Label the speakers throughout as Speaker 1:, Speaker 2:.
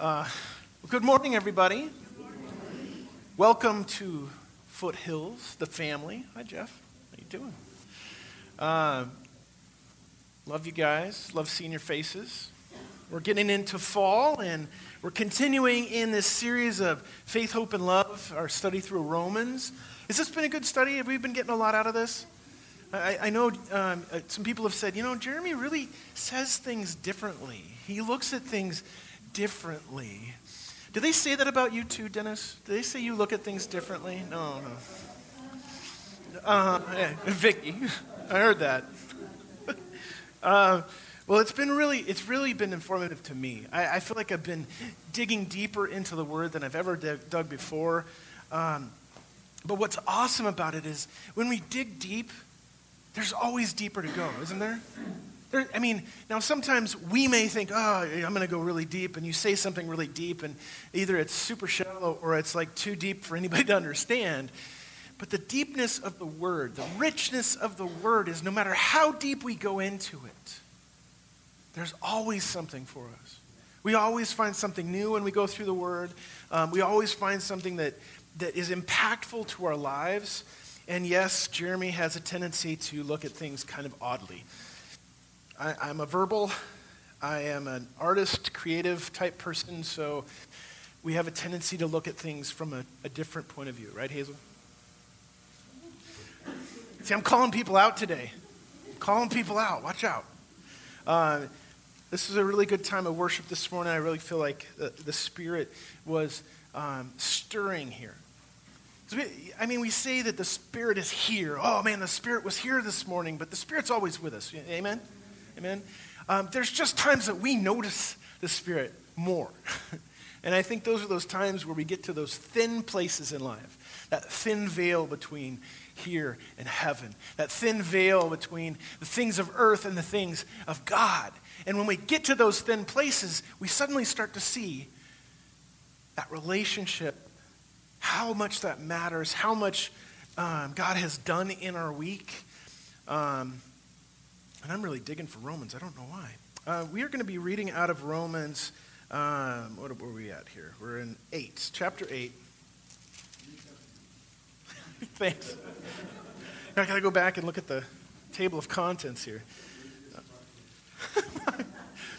Speaker 1: Uh, good morning, everybody. Welcome to Foothills, the family. Hi, Jeff. How you doing? Uh, love you guys. Love seeing your faces. We're getting into fall, and we're continuing in this series of faith, hope, and love. Our study through Romans. Has this been a good study? Have we been getting a lot out of this? I, I know um, uh, some people have said, you know, Jeremy really says things differently. He looks at things differently. Do they say that about you too, Dennis? Do they say you look at things differently? No, no. Uh, yeah, Vicky, I heard that. uh, well, it's been really, it's really been informative to me. I, I, feel like I've been digging deeper into the Word than I've ever dug before. Um, but what's awesome about it is when we dig deep, there's always deeper to go, isn't there? There I mean, now sometimes we may think, oh, I'm going to go really deep, and you say something really deep, and either it's super shallow or it's like too deep for anybody to understand. But the deepness of the word, the richness of the word is no matter how deep we go into it, there's always something for us. We always find something new when we go through the word. Um, we always find something that, that is impactful to our lives. And yes, Jeremy has a tendency to look at things kind of oddly. I, am a verbal, I am an artist, creative type person, so we have a tendency to look at things from a, a different point of view, right, Hazel? See, I'm calling people out today. I'm calling people out. Watch out. Uh, this is a really good time of worship this morning. I really feel like the, the Spirit was um, stirring here. I mean, we say that the Spirit is here. Oh, man, the Spirit was here this morning, but the Spirit's always with us. Amen? Amen? Um, there's just times that we notice the Spirit more. and I think those are those times where we get to those thin places in life, that thin veil between here and heaven, that thin veil between the things of earth and the things of God. And when we get to those thin places, we suddenly start to see that relationship how much that matters, how much um, God has done in our week. Um, and I'm really digging for Romans. I don't know why. Uh, we are going to be reading out of Romans. Um, what are we at here? We're in 8, chapter 8. Thanks. I got to go back and look at the table of contents here. the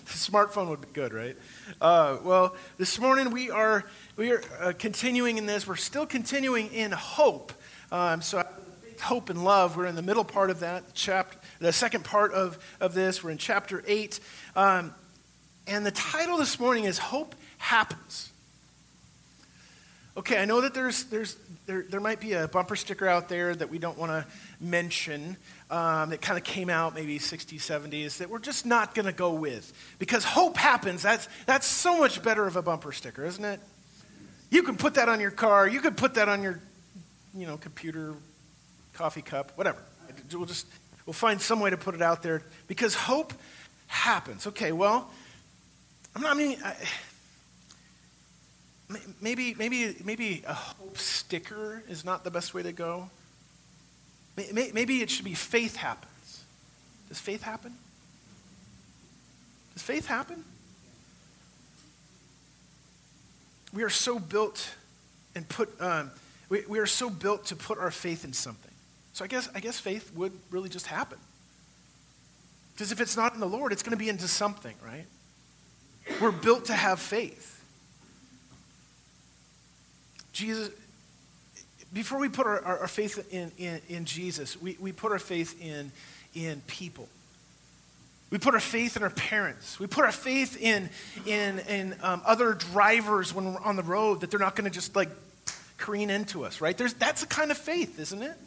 Speaker 1: smartphone would be good, right? Uh, well, this morning we are we are uh, continuing in this. We're still continuing in hope. Um, so, hope and love. We're in the middle part of that chapter, the second part of, of this. We're in chapter 8. Um, and the title this morning is Hope Happens. Okay, I know that there's, there's, there, there might be a bumper sticker out there that we don't want to mention um, that kind of came out maybe 60s, 70s that we're just not going to go with. Because hope happens. That's, that's so much better of a bumper sticker, isn't it? You can put that on your car. You could put that on your, you know, computer, coffee cup, whatever. We'll just we'll find some way to put it out there because hope happens. Okay, well, I'm not. I mean, I, maybe maybe maybe a hope sticker is not the best way to go. Maybe it should be faith happens. Does faith happen? Does faith happen? we are so built and put, um, we, we are so built to put our faith in something. So I guess, I guess faith would really just happen. Because if it's not in the Lord, it's going to be into something, right? We're built to have faith. Jesus, before we put our, our, our faith in, in, in Jesus, we, we put our faith in, in people. We put our faith in our parents. We put our faith in, in, in um, other drivers when we're on the road that they're not going to just like careen into us, right? There's, that's a kind of faith, isn't it?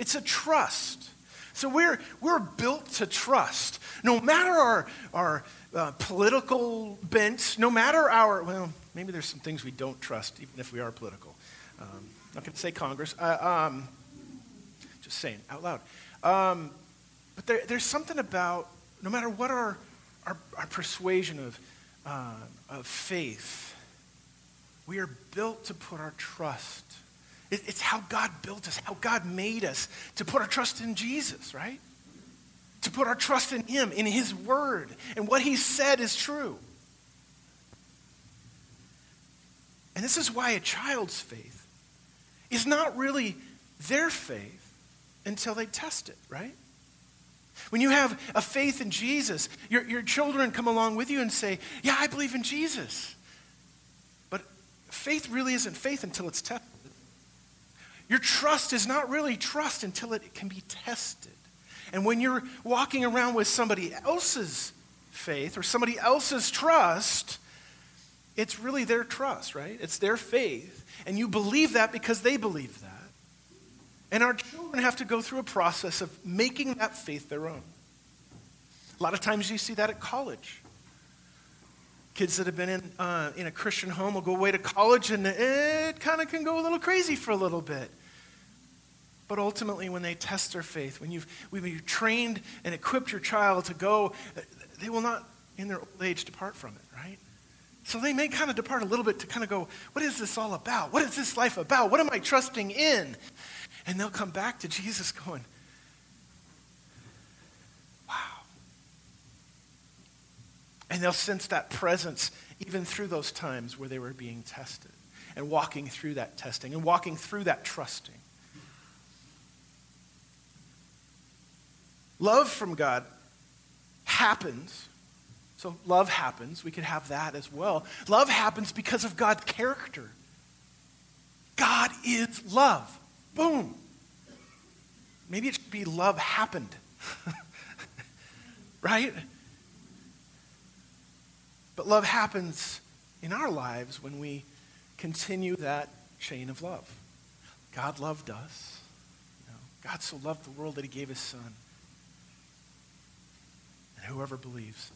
Speaker 1: It's a trust. So we're, we're built to trust. No matter our, our uh, political bent, no matter our, well, maybe there's some things we don't trust, even if we are political. Um, not going to say Congress. Uh, um, just saying out loud. Um, but there, there's something about no matter what our, our, our persuasion of, uh, of faith, we are built to put our trust. It, it's how God built us, how God made us to put our trust in Jesus, right? To put our trust in Him, in His Word, and what He said is true. And this is why a child's faith is not really their faith until they test it, right? When you have a faith in Jesus, your, your children come along with you and say, Yeah, I believe in Jesus. But faith really isn't faith until it's tested. Your trust is not really trust until it can be tested. And when you're walking around with somebody else's faith or somebody else's trust, it's really their trust, right? It's their faith. And you believe that because they believe that. And our children have to go through a process of making that faith their own. A lot of times you see that at college. Kids that have been in, uh, in a Christian home will go away to college and it kind of can go a little crazy for a little bit. But ultimately, when they test their faith, when you've, when you've trained and equipped your child to go, they will not, in their old age, depart from it, right? So they may kind of depart a little bit to kind of go, what is this all about? What is this life about? What am I trusting in? And they'll come back to Jesus going, wow. And they'll sense that presence even through those times where they were being tested and walking through that testing and walking through that trusting. Love from God happens. So, love happens. We could have that as well. Love happens because of God's character. God is love. Boom. Maybe it should be love happened. right? But love happens in our lives when we continue that chain of love. God loved us. You know, God so loved the world that he gave his son. And whoever believes.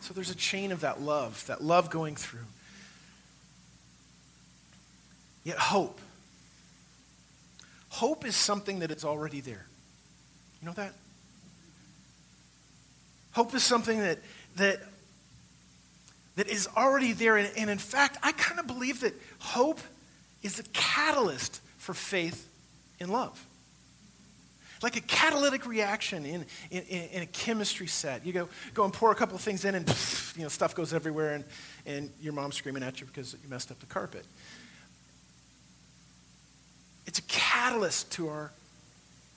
Speaker 1: So there's a chain of that love, that love going through. Yet hope Hope is something that is already there. You know that? Hope is something that, that, that is already there. And, and in fact, I kind of believe that hope is a catalyst for faith in love. Like a catalytic reaction in, in, in a chemistry set. You go, go and pour a couple of things in, and you know, stuff goes everywhere, and, and your mom's screaming at you because you messed up the carpet. It's a catalyst to our,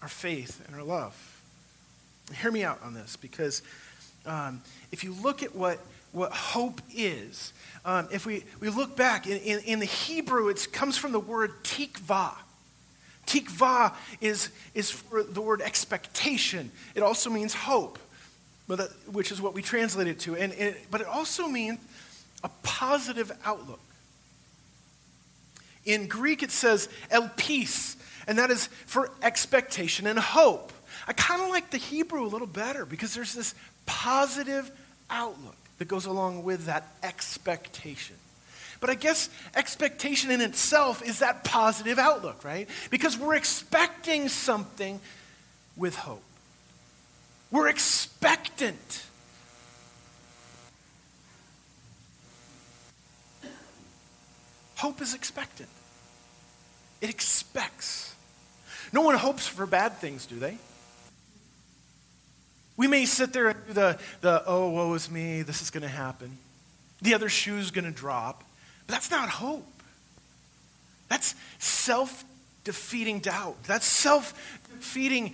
Speaker 1: our faith and our love. Hear me out on this because um, if you look at what, what hope is, um, if we, we look back in, in, in the Hebrew, it comes from the word tikva. Tikva is, is for the word expectation. It also means hope, that, which is what we translate it to. And, and, but it also means a positive outlook. In Greek, it says elpis, and that is for expectation and hope. I kind of like the Hebrew a little better because there's this positive outlook that goes along with that expectation. But I guess expectation in itself is that positive outlook, right? Because we're expecting something with hope. We're expectant. Hope is expectant. It expects. No one hopes for bad things, do they? We may sit there and do the, the oh, woe is me, this is going to happen. The other shoe's going to drop. But that's not hope. That's self defeating doubt. That's self defeating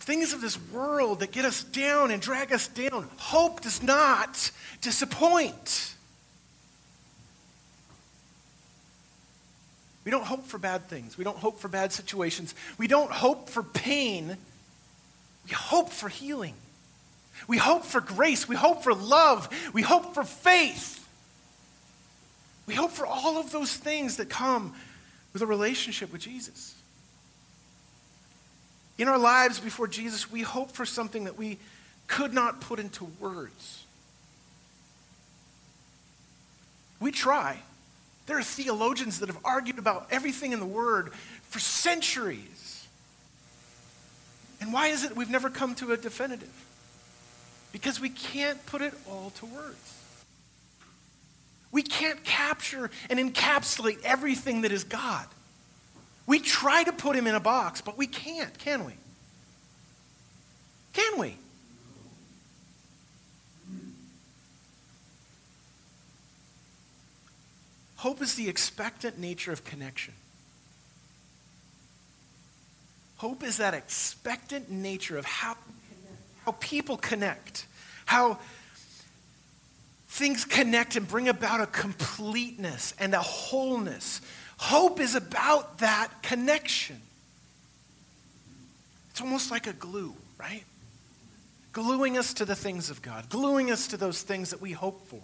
Speaker 1: things of this world that get us down and drag us down. Hope does not disappoint. We don't hope for bad things. We don't hope for bad situations. We don't hope for pain. We hope for healing. We hope for grace. We hope for love. We hope for faith. We hope for all of those things that come with a relationship with Jesus. In our lives before Jesus, we hope for something that we could not put into words. We try. There are theologians that have argued about everything in the Word for centuries. And why is it we've never come to a definitive? Because we can't put it all to words. We can't capture and encapsulate everything that is God. We try to put him in a box, but we can't, can we? Can we? Hope is the expectant nature of connection. Hope is that expectant nature of how, how people connect, how things connect and bring about a completeness and a wholeness. Hope is about that connection. It's almost like a glue, right? Gluing us to the things of God, gluing us to those things that we hope for.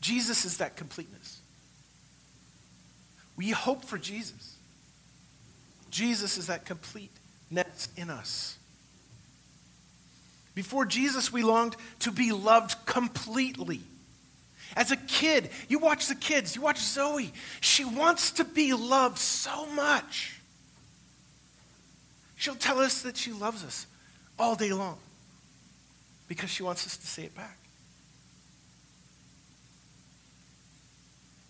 Speaker 1: Jesus is that completeness. We hope for Jesus. Jesus is that completeness in us. Before Jesus, we longed to be loved completely. As a kid, you watch the kids, you watch Zoe. She wants to be loved so much. She'll tell us that she loves us all day long because she wants us to say it back.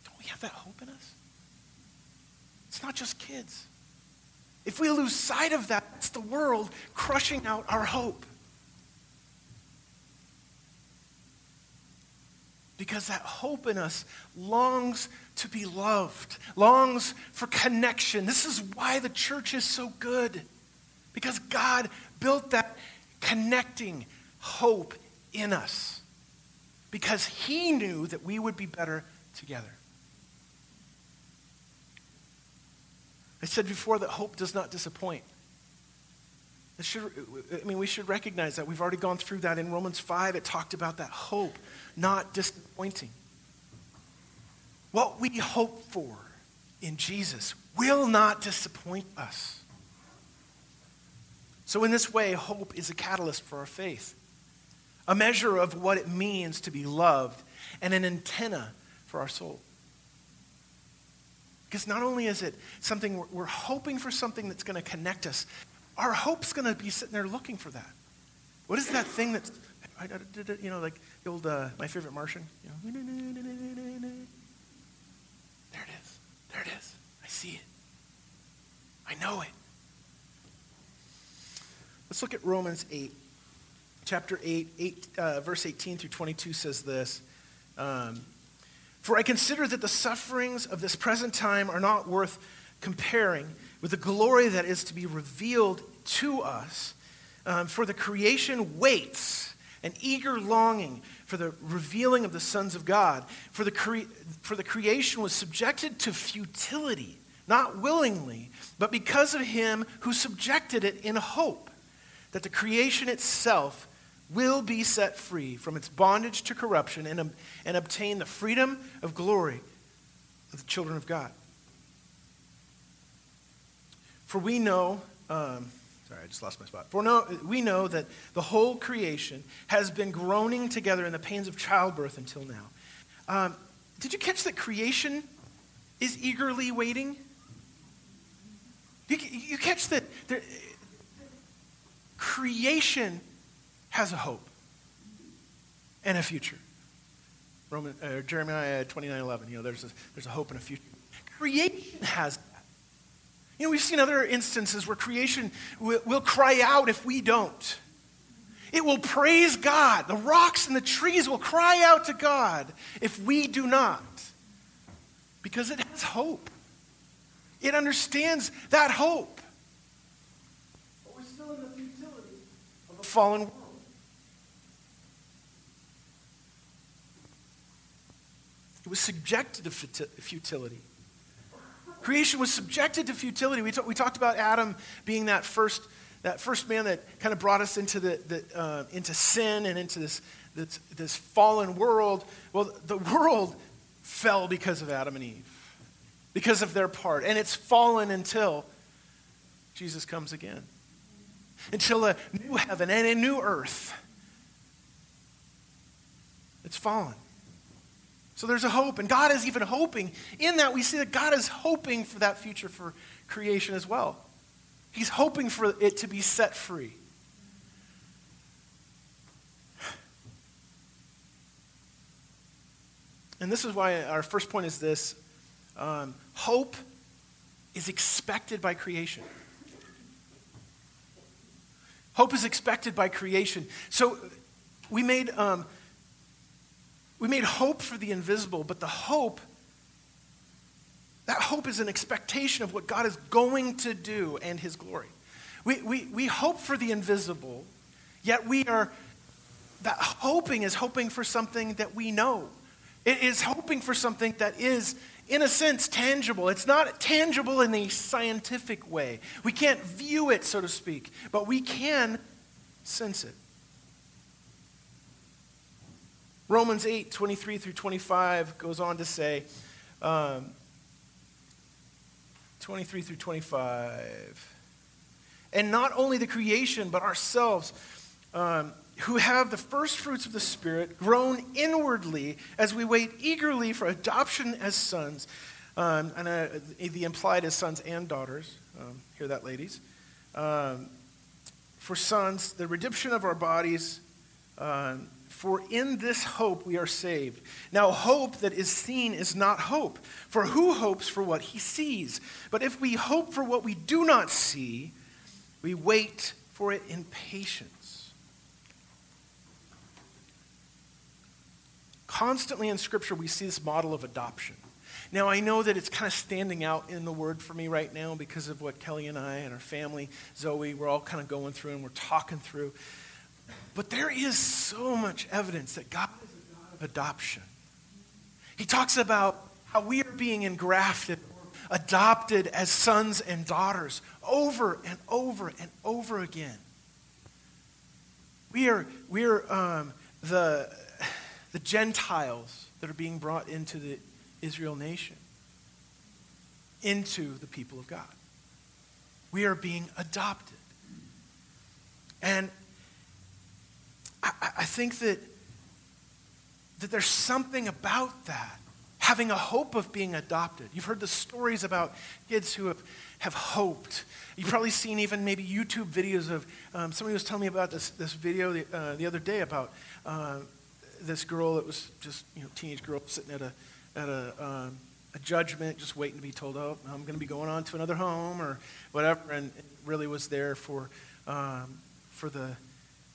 Speaker 1: Don't we have that hope in us? It's not just kids. If we lose sight of that, it's the world crushing out our hope. Because that hope in us longs to be loved, longs for connection. This is why the church is so good. Because God built that connecting hope in us. Because He knew that we would be better together. I said before that hope does not disappoint. Should, I mean, we should recognize that. We've already gone through that in Romans 5. It talked about that hope not disappointing. What we hope for in Jesus will not disappoint us. So, in this way, hope is a catalyst for our faith, a measure of what it means to be loved, and an antenna for our soul. Because not only is it something we're, we're hoping for something that's going to connect us, our hope's going to be sitting there looking for that. What is that thing that's, you know, like the old, uh, my favorite Martian? You know, there it is. There it is. I see it. I know it. Let's look at Romans 8. Chapter 8, 8 uh, verse 18 through 22 says this. Um, for I consider that the sufferings of this present time are not worth comparing with the glory that is to be revealed to us. Um, for the creation waits an eager longing for the revealing of the sons of God. For the, cre- for the creation was subjected to futility, not willingly, but because of him who subjected it in hope that the creation itself will be set free from its bondage to corruption and, and obtain the freedom of glory of the children of God. For we know, um, sorry, I just lost my spot. For no, we know that the whole creation has been groaning together in the pains of childbirth until now. Um, did you catch that creation is eagerly waiting? You, you catch that there, creation has a hope and a future. Roman, uh, Jeremiah 29 11, you know, there's a, there's a hope and a future. Creation has. You know, we've seen other instances where creation will, will cry out if we don't. It will praise God. The rocks and the trees will cry out to God if we do not. Because it has hope. It understands that hope. But we're still in the futility of a fallen world. It was subjected to futility. Creation was subjected to futility. We, we talked about Adam being that first, that first man that kind of brought us into, the, the uh, into sin and into this, this, this fallen world. Well, the world fell because of Adam and Eve, because of their part. And it's fallen until Jesus comes again, until a new heaven and a new earth. It's fallen. So there's a hope, and God is even hoping. In that, we see that God is hoping for that future for creation as well. He's hoping for it to be set free. And this is why our first point is this um, hope is expected by creation. Hope is expected by creation. So we made um, we made hope for the invisible, but the hope, that hope is an expectation of what God is going to do and his glory. We, we, we hope for the invisible, yet we are, that hoping is hoping for something that we know. It is hoping for something that is, in a sense, tangible. It's not tangible in a scientific way. We can't view it, so to speak, but we can sense it. Romans 8, 23 through 25 goes on to say, um, 23 through 25. And not only the creation, but ourselves, um, who have the first fruits of the Spirit, groan inwardly as we wait eagerly for adoption as sons. Um, and uh, the implied as sons and daughters. Um, hear that, ladies? Um, for sons, the redemption of our bodies. For in this hope we are saved. Now, hope that is seen is not hope. For who hopes for what he sees? But if we hope for what we do not see, we wait for it in patience. Constantly in Scripture, we see this model of adoption. Now, I know that it's kind of standing out in the word for me right now because of what Kelly and I and our family, Zoe, we're all kind of going through and we're talking through. But there is so much evidence that God is a God of adoption. He talks about how we are being engrafted, adopted as sons and daughters over and over and over again. We are, we are um, the, the Gentiles that are being brought into the Israel nation, into the people of God. We are being adopted. And I, I think that, that there's something about that having a hope of being adopted. You've heard the stories about kids who have, have hoped. You've probably seen even maybe YouTube videos of, um, somebody was telling me about this, this video the, uh, the other day about uh, this girl that was just, you know, teenage girl sitting at a, at a, um, a judgment, just waiting to be told, oh, I'm going to be going on to another home or whatever, and really was there for, um, for the,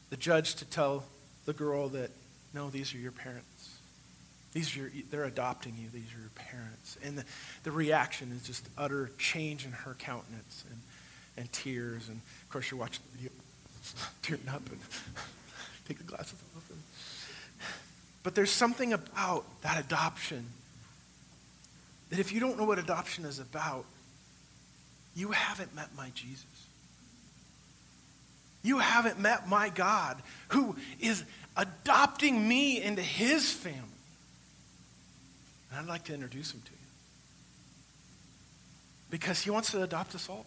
Speaker 1: the judge to tell the girl that, no, these are your parents. These are your, they're adopting you. These are your parents. And the, the reaction is just utter change in her countenance and, and tears. And of course, you're watching the video, tearing up and take the glasses off. And, but there's something about that adoption that if you don't know what adoption is about, you haven't met my Jesus. You haven't met my God who is adopting me into his family. And I'd like to introduce him to you. Because he wants to adopt us all.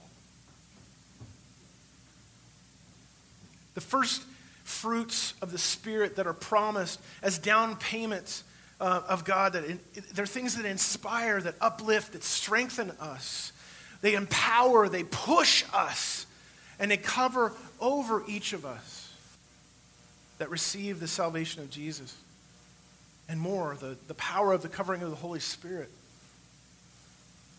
Speaker 1: The first fruits of the Spirit that are promised as down payments uh, of God, that in, they're things that inspire, that uplift, that strengthen us. They empower, they push us, and they cover over each of us that receive the salvation of Jesus. And more, the, the power of the covering of the Holy Spirit.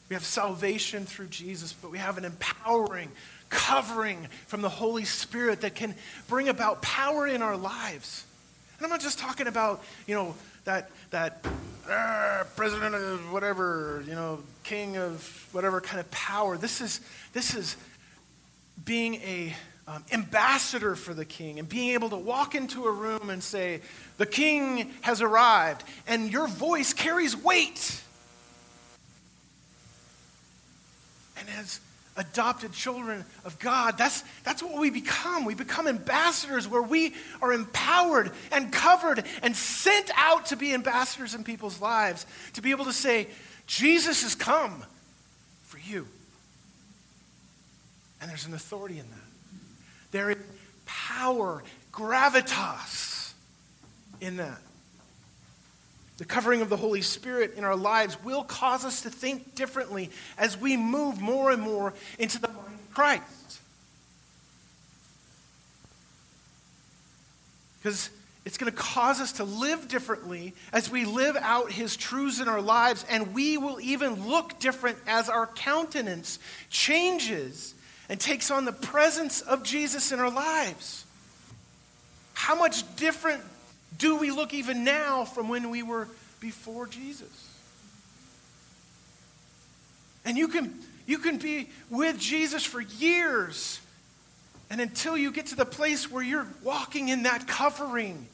Speaker 1: We have salvation through Jesus, but we have an empowering covering from the Holy Spirit that can bring about power in our lives. And I'm not just talking about, you know, that, that uh, president of whatever, you know, king of whatever kind of power. This is, this is being a um, ambassador for the king and being able to walk into a room and say, The king has arrived, and your voice carries weight. And as adopted children of God, that's, that's what we become. We become ambassadors where we are empowered and covered and sent out to be ambassadors in people's lives, to be able to say, Jesus has come for you. And there's an authority in that. There is power, gravitas in that. The covering of the Holy Spirit in our lives will cause us to think differently as we move more and more into the mind of Christ. Because it's going to cause us to live differently as we live out His truths in our lives, and we will even look different as our countenance changes and takes on the presence of Jesus in our lives. How much different do we look even now from when we were before Jesus? And you can, you can be with Jesus for years. And until you get to the place where you're walking in that covering,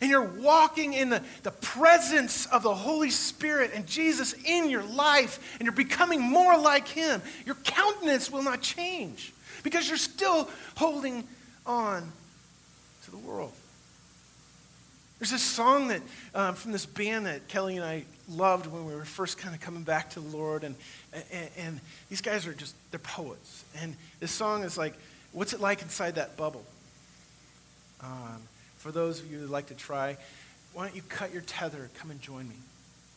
Speaker 1: and you're walking in the, the presence of the Holy Spirit and Jesus in your life, and you're becoming more like Him, your countenance will not change because you're still holding on to the world. There's this song that um, from this band that Kelly and I loved when we were first kind of coming back to the Lord, and, and, and these guys are just they're poets, and this song is like, "What's it like inside that bubble?" Um, for those of you who like to try, why don't you cut your tether, come and join me,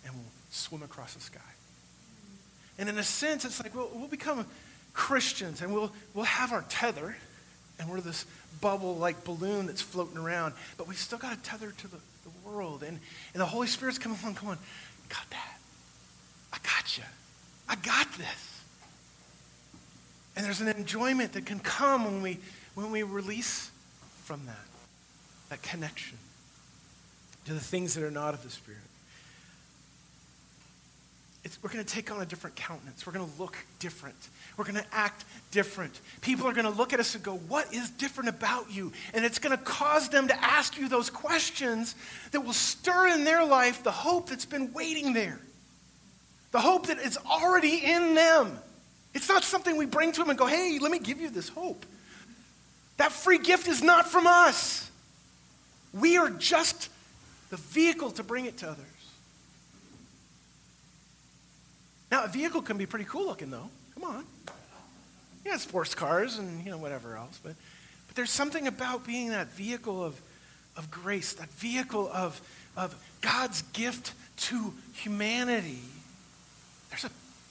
Speaker 1: and we'll swim across the sky. And in a sense, it's like we'll, we'll become Christians, and we'll we'll have our tether and we're this bubble like balloon that's floating around, but we still got to tether to the, the world. And, and the Holy Spirit's coming along, come on, got that. I got you. I got this. And there's an enjoyment that can come when we, when we release from that, that connection to the things that are not of the Spirit it's, we're going to take on a different countenance. We're going to look different. We're going to act different. People are going to look at us and go, What is different about you? And it's going to cause them to ask you those questions that will stir in their life the hope that's been waiting there, the hope that is already in them. It's not something we bring to them and go, Hey, let me give you this hope. That free gift is not from us. We are just the vehicle to bring it to others. Now, a vehicle can be pretty cool looking, though. Come on. Yeah, sports cars and, you know, whatever else. But, but there's something about being that vehicle of, of grace, that vehicle of, of God's gift to humanity. There's a,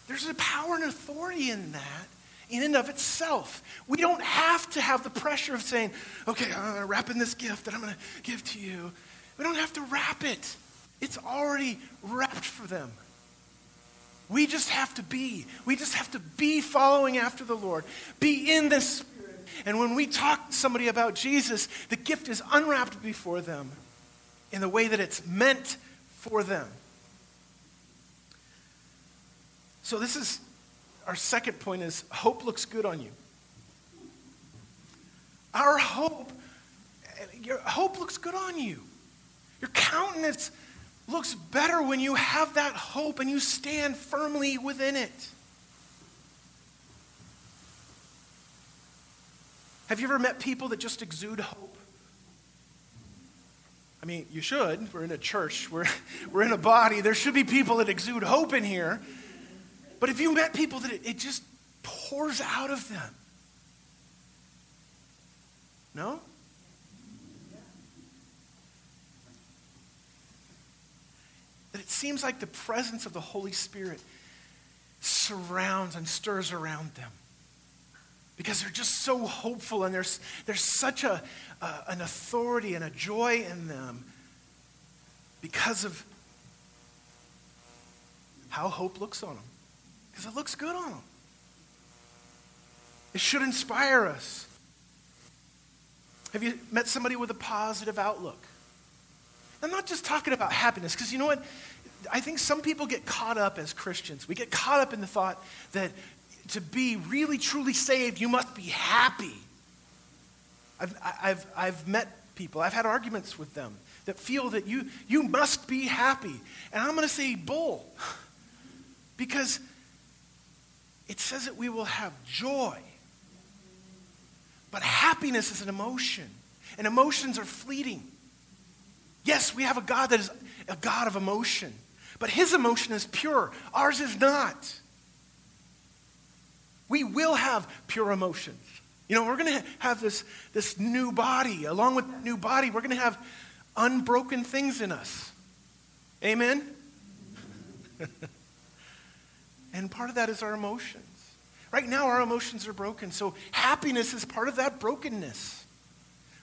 Speaker 1: there's a power and authority in that in and of itself. We don't have to have the pressure of saying, okay, I'm going to wrap in this gift that I'm going to give to you. We don't have to wrap it. It's already wrapped for them. We just have to be. We just have to be following after the Lord, be in the Spirit. And when we talk to somebody about Jesus, the gift is unwrapped before them in the way that it's meant for them. So this is our second point is hope looks good on you. Our hope your hope looks good on you. Your countenance looks better when you have that hope and you stand firmly within it. Have you ever met people that just exude hope? I mean, you should. We're in a church, we're, we're in a body. There should be people that exude hope in here. But if you met people that it, it just pours out of them? No? that it seems like the presence of the Holy Spirit surrounds and stirs around them because they're just so hopeful and there's, there's such a, uh, an authority and a joy in them because of how hope looks on them. Because it looks good on them. It should inspire us. Have you met somebody with a positive outlook? I'm not just talking about happiness, because you know what? I think some people get caught up as Christians. We get caught up in the thought that to be really, truly saved, you must be happy. I've, I've, I've met people, I've had arguments with them that feel that you, you must be happy. And I'm going to say bull. Because it says that we will have joy. But happiness is an emotion, and emotions are fleeting. Yes, we have a God that is a God of emotion, but his emotion is pure. Ours is not. We will have pure emotions. You know, we're going to have this, this new body. Along with new body, we're going to have unbroken things in us. Amen? and part of that is our emotions. Right now, our emotions are broken, so happiness is part of that brokenness.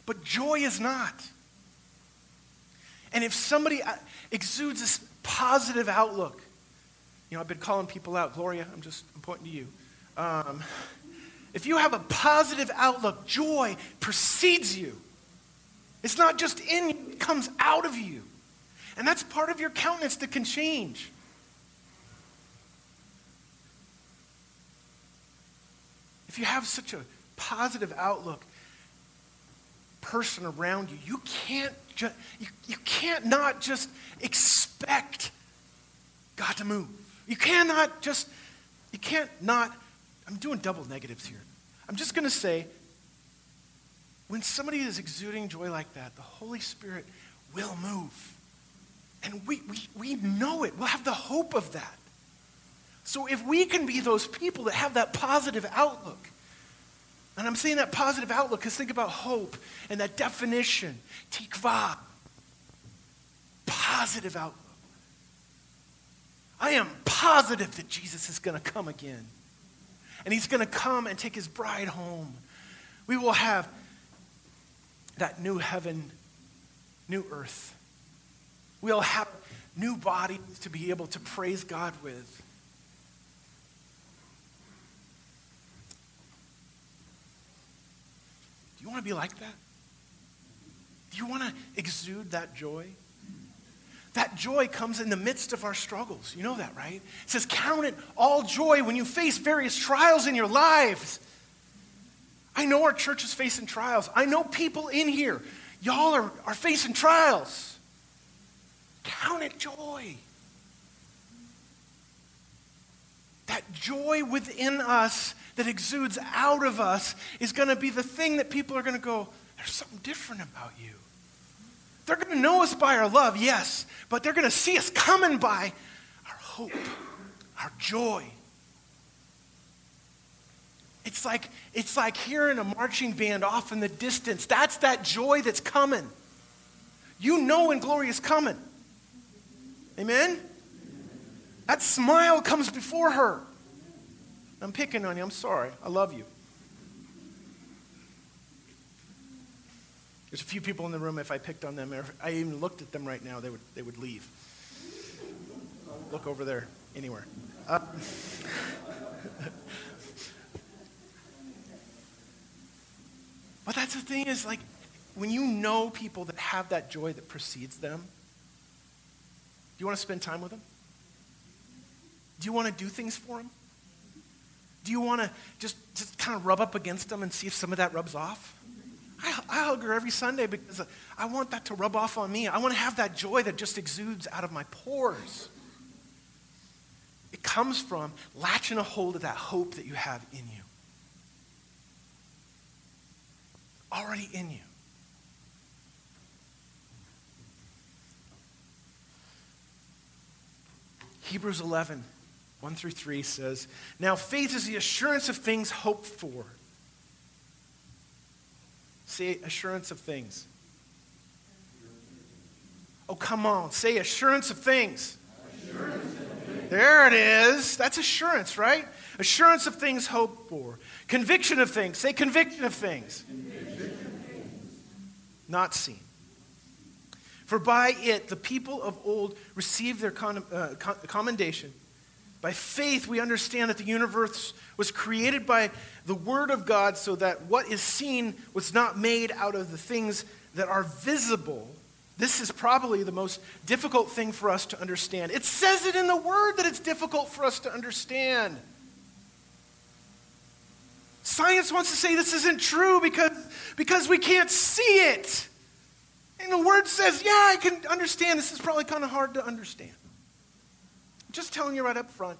Speaker 1: But joy is not. And if somebody uh, exudes this positive outlook, you know, I've been calling people out. Gloria, I'm just I'm pointing to you. Um, if you have a positive outlook, joy precedes you. It's not just in you, it comes out of you. And that's part of your countenance that can change. If you have such a positive outlook, person around you, you can't just you, you can't not just expect God to move. You cannot just you can't not I'm doing double negatives here. I'm just going to say when somebody is exuding joy like that, the Holy Spirit will move. And we, we, we know it. We'll have the hope of that. So if we can be those people that have that positive outlook, and I'm saying that positive outlook because think about hope and that definition, tikva, positive outlook. I am positive that Jesus is going to come again. And he's going to come and take his bride home. We will have that new heaven, new earth. We'll have new bodies to be able to praise God with. You want to be like that? Do you want to exude that joy? That joy comes in the midst of our struggles. You know that, right? It says, Count it all joy when you face various trials in your lives. I know our church is facing trials. I know people in here, y'all are, are facing trials. Count it joy. That joy within us that exudes out of us is going to be the thing that people are going to go, there's something different about you. They're going to know us by our love, yes, but they're going to see us coming by our hope, our joy, it's like, it's like hearing a marching band off in the distance. That's that joy that's coming. You know when glory is coming. Amen? That smile comes before her. I'm picking on you. I'm sorry. I love you. There's a few people in the room, if I picked on them, or I even looked at them right now, they would, they would leave. Look over there, anywhere. Uh, But that's the thing is like when you know people that have that joy that precedes them, do you want to spend time with them? Do you want to do things for them? Do you want to just, just kind of rub up against them and see if some of that rubs off? I, I hug her every Sunday because I want that to rub off on me. I want to have that joy that just exudes out of my pores. It comes from latching a hold of that hope that you have in you. already in you. Hebrews 11, 1 through 3 says, Now faith is the assurance of things hoped for. Say assurance of things. Oh, come on. Say assurance of things. Assurance of things. There it is. That's assurance, right? Assurance of things hoped for. Conviction of things. Say conviction of things. Conviction not seen. For by it the people of old received their con- uh, commendation. By faith, we understand that the universe was created by the Word of God, so that what is seen was not made out of the things that are visible. This is probably the most difficult thing for us to understand. It says it in the Word that it's difficult for us to understand. Science wants to say this isn't true because, because we can't see it. And the word says, yeah, I can understand. This is probably kind of hard to understand. Just telling you right up front.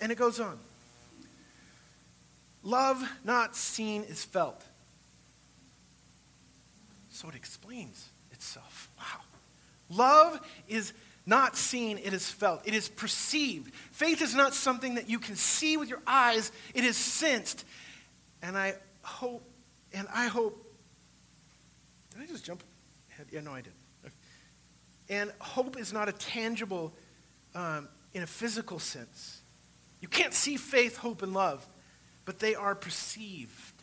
Speaker 1: And it goes on. Love not seen is felt. So it explains itself. Wow. Love is not seen, it is felt. It is perceived. Faith is not something that you can see with your eyes, it is sensed. And I hope, and I hope, did I just jump ahead? Yeah, no, I did. And hope is not a tangible, um, in a physical sense. You can't see faith, hope, and love, but they are perceived.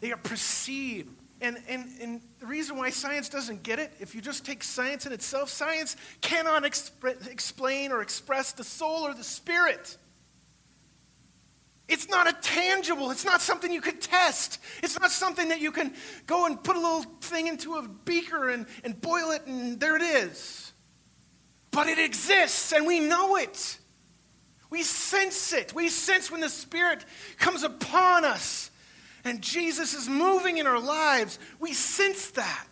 Speaker 1: They are perceived. And, and, and the reason why science doesn't get it, if you just take science in itself, science cannot exp- explain or express the soul or the spirit. It's not a tangible, it's not something you can test. It's not something that you can go and put a little thing into a beaker and, and boil it and there it is. But it exists and we know it. We sense it. We sense when the Spirit comes upon us and Jesus is moving in our lives. We sense that.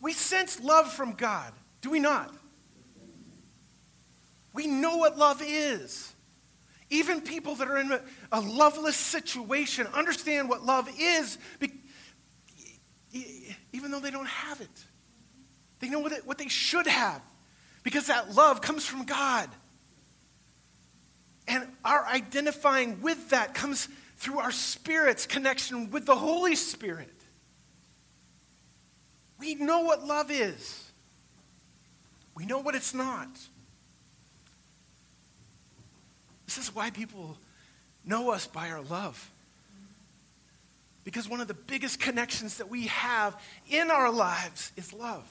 Speaker 1: We sense love from God, do we not? We know what love is. Even people that are in a, a loveless situation understand what love is, be, even though they don't have it. They know what, what they should have because that love comes from God. And our identifying with that comes through our spirit's connection with the Holy Spirit. We know what love is, we know what it's not. This is why people know us by our love. Because one of the biggest connections that we have in our lives is love.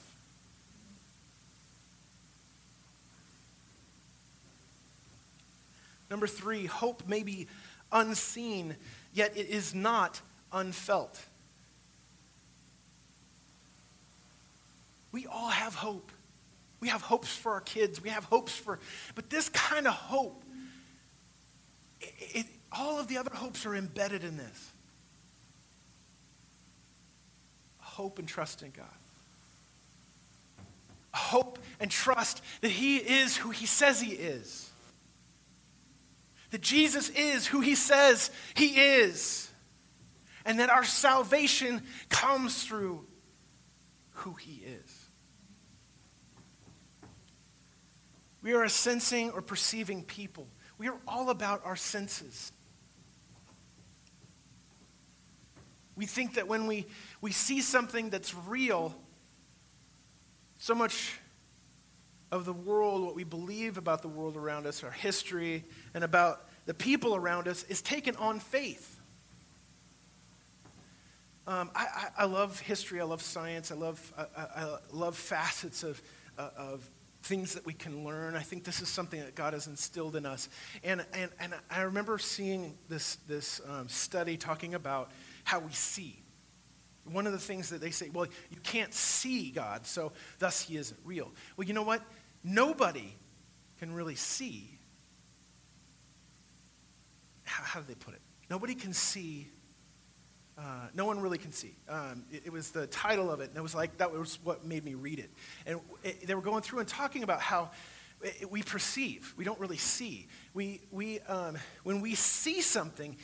Speaker 1: Number three, hope may be unseen, yet it is not unfelt. We all have hope. We have hopes for our kids. We have hopes for, but this kind of hope it, it, all of the other hopes are embedded in this hope and trust in God. Hope and trust that He is who He says He is. That Jesus is who He says He is. And that our salvation comes through who He is. We are a sensing or perceiving people. We are all about our senses. We think that when we, we see something that's real, so much of the world, what we believe about the world around us, our history, and about the people around us is taken on faith. Um, I, I, I, love history. I love science. I love, I, I love facets of, uh, of things that we can learn. I think this is something that God has instilled in us. And, and, and I remember seeing this, this um, study talking about how we see. One of the things that they say, well, you can't see God, so thus he isn't real. Well, you know what? Nobody can really see. How, how do they put it? Nobody can see uh, no one really can see. Um, it, it, was the title of it, and it was like that was what made me read it. And it, they were going through and talking about how it, we perceive, we don't really see. We, we, um, when we see something,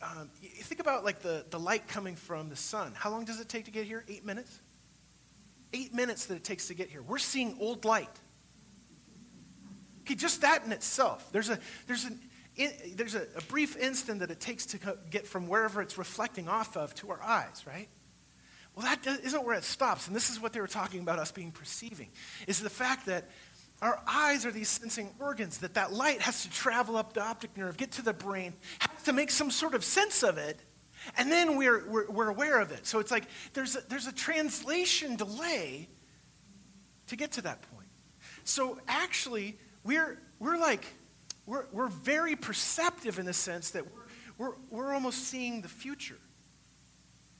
Speaker 1: um, think about like the, the light coming from the sun. How long does it take to get here? Eight minutes? Eight minutes that it takes to get here. We're seeing old light. Okay, just that in itself. There's, a, there's an in, there's a, a brief instant that it takes to get from wherever it's reflecting off of to our eyes, right? Well, that isn't where it stops. And this is what they were talking about us being perceiving, is the fact that our eyes are these sensing organs, that that light has to travel up the optic nerve, get to the brain, has to make some sort of sense of it, and then we're, we're, we're aware of it. So it's like there's a, there's a translation delay to get to that point. So actually, we're, we're like we're, we're very perceptive in the sense that we're, we're, we're almost seeing the future.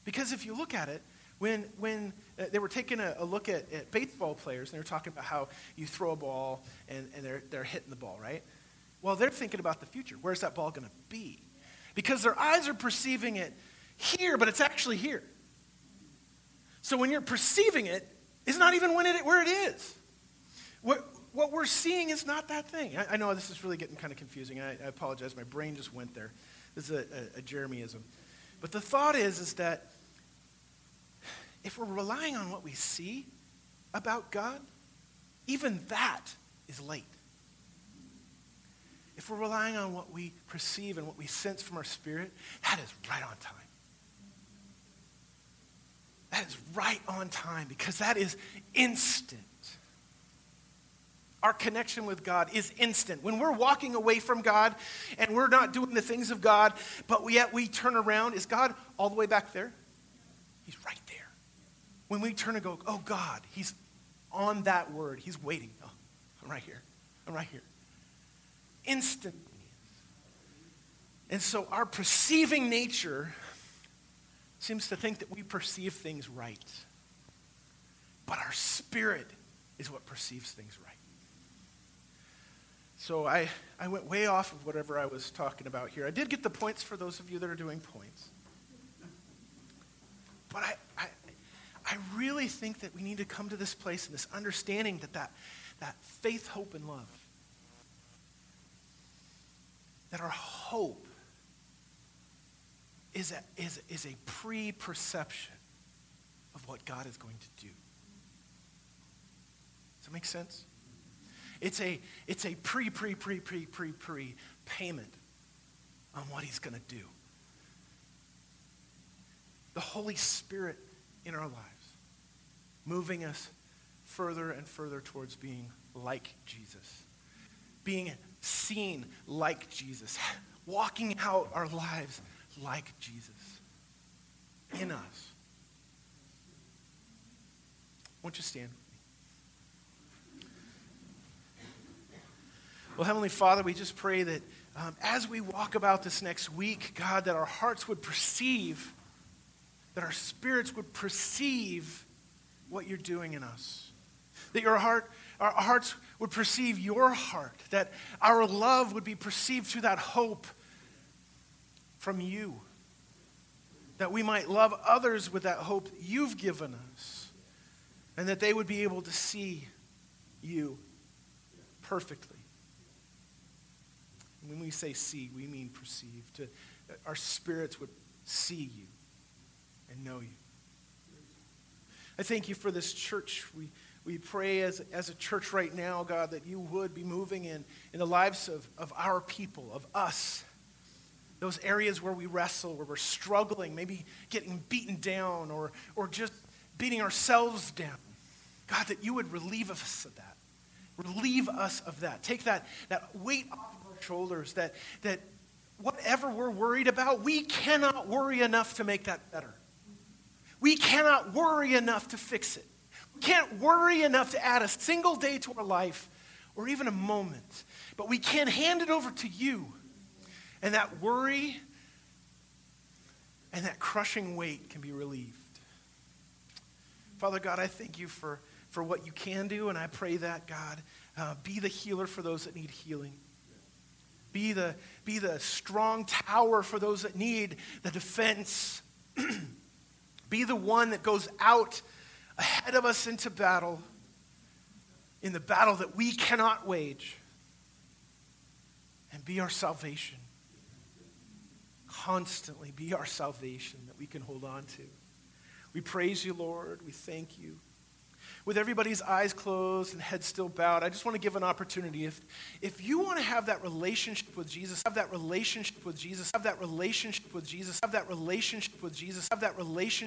Speaker 1: Because if you look at it, when, when uh, they were taking a, a look at, at, baseball players, and they were talking about how you throw a ball and, and they're, they're hitting the ball, right? Well, they're thinking about the future. Where's that ball going to be? Because their eyes are perceiving it here, but it's actually here. So when you're perceiving it, it's not even when it, where it is. What, what we're seeing is not that thing. I, I know this is really getting kind of confusing. I, I, apologize. My brain just went there. This is a, a, a Jeremyism. But the thought is, is that if we're relying on what we see about God, even that is late. If we're relying on what we perceive and what we sense from our spirit, that is right on time. That is right on time because that is instant. Our connection with God is instant. When we're walking away from God and we're not doing the things of God, but yet we turn around, is God all the way back there? He's right there. When we turn and go, oh God, He's on that word. He's waiting. Oh, I'm right here. I'm right here. Instant. And so our perceiving nature seems to think that we perceive things right. But our spirit is what perceives things right. So I, I went way off of whatever I was talking about here. I did get the points for those of you that are doing points. But I, I, I really think that we need to come to this place and this understanding that, that that faith, hope, and love, that our hope is a, is, is a pre perception of what God is going to do. Does that make sense? It's a, it's a pre, pre, pre, pre, pre, pre payment on what he's going to do. The Holy Spirit in our lives, moving us further and further towards being like Jesus, being seen like Jesus, walking out our lives like Jesus in us. Won't you stand? Well, Heavenly Father, we just pray that um, as we walk about this next week, God, that our hearts would perceive, that our spirits would perceive what you're doing in us. That your heart, our hearts would perceive your heart, that our love would be perceived through that hope from you. That we might love others with that hope that you've given us. And that they would be able to see you perfectly. When we say see, we mean perceive. To, our spirits would see you and know you. I thank you for this church. We, we pray as, as a church right now, God, that you would be moving in, in the lives of, of our people, of us. Those areas where we wrestle, where we're struggling, maybe getting beaten down or, or just beating ourselves down. God, that you would relieve us of that. Relieve us of that. Take that, that weight off shoulders that, that whatever we're worried about, we cannot worry enough to make that better. We cannot worry enough to fix it. We can't worry enough to add a single day to our life or even a moment. But we can hand it over to you. And that worry and that crushing weight can be relieved. Father God, I thank you for, for what you can do, and I pray that, God, uh, be the healer for those that need healing. Be the, be the strong tower for those that need the defense. be the one that goes out ahead of us into battle, in the battle that we cannot wage. And be our salvation. Constantly be our salvation that we can hold on to. We praise you, Lord. We thank you with everybody's eyes closed and head still bowed, I just want to give an opportunity. If, if you want to have that relationship with Jesus, have that relationship with Jesus, have that relationship with Jesus, have that relationship with Jesus, have that relationship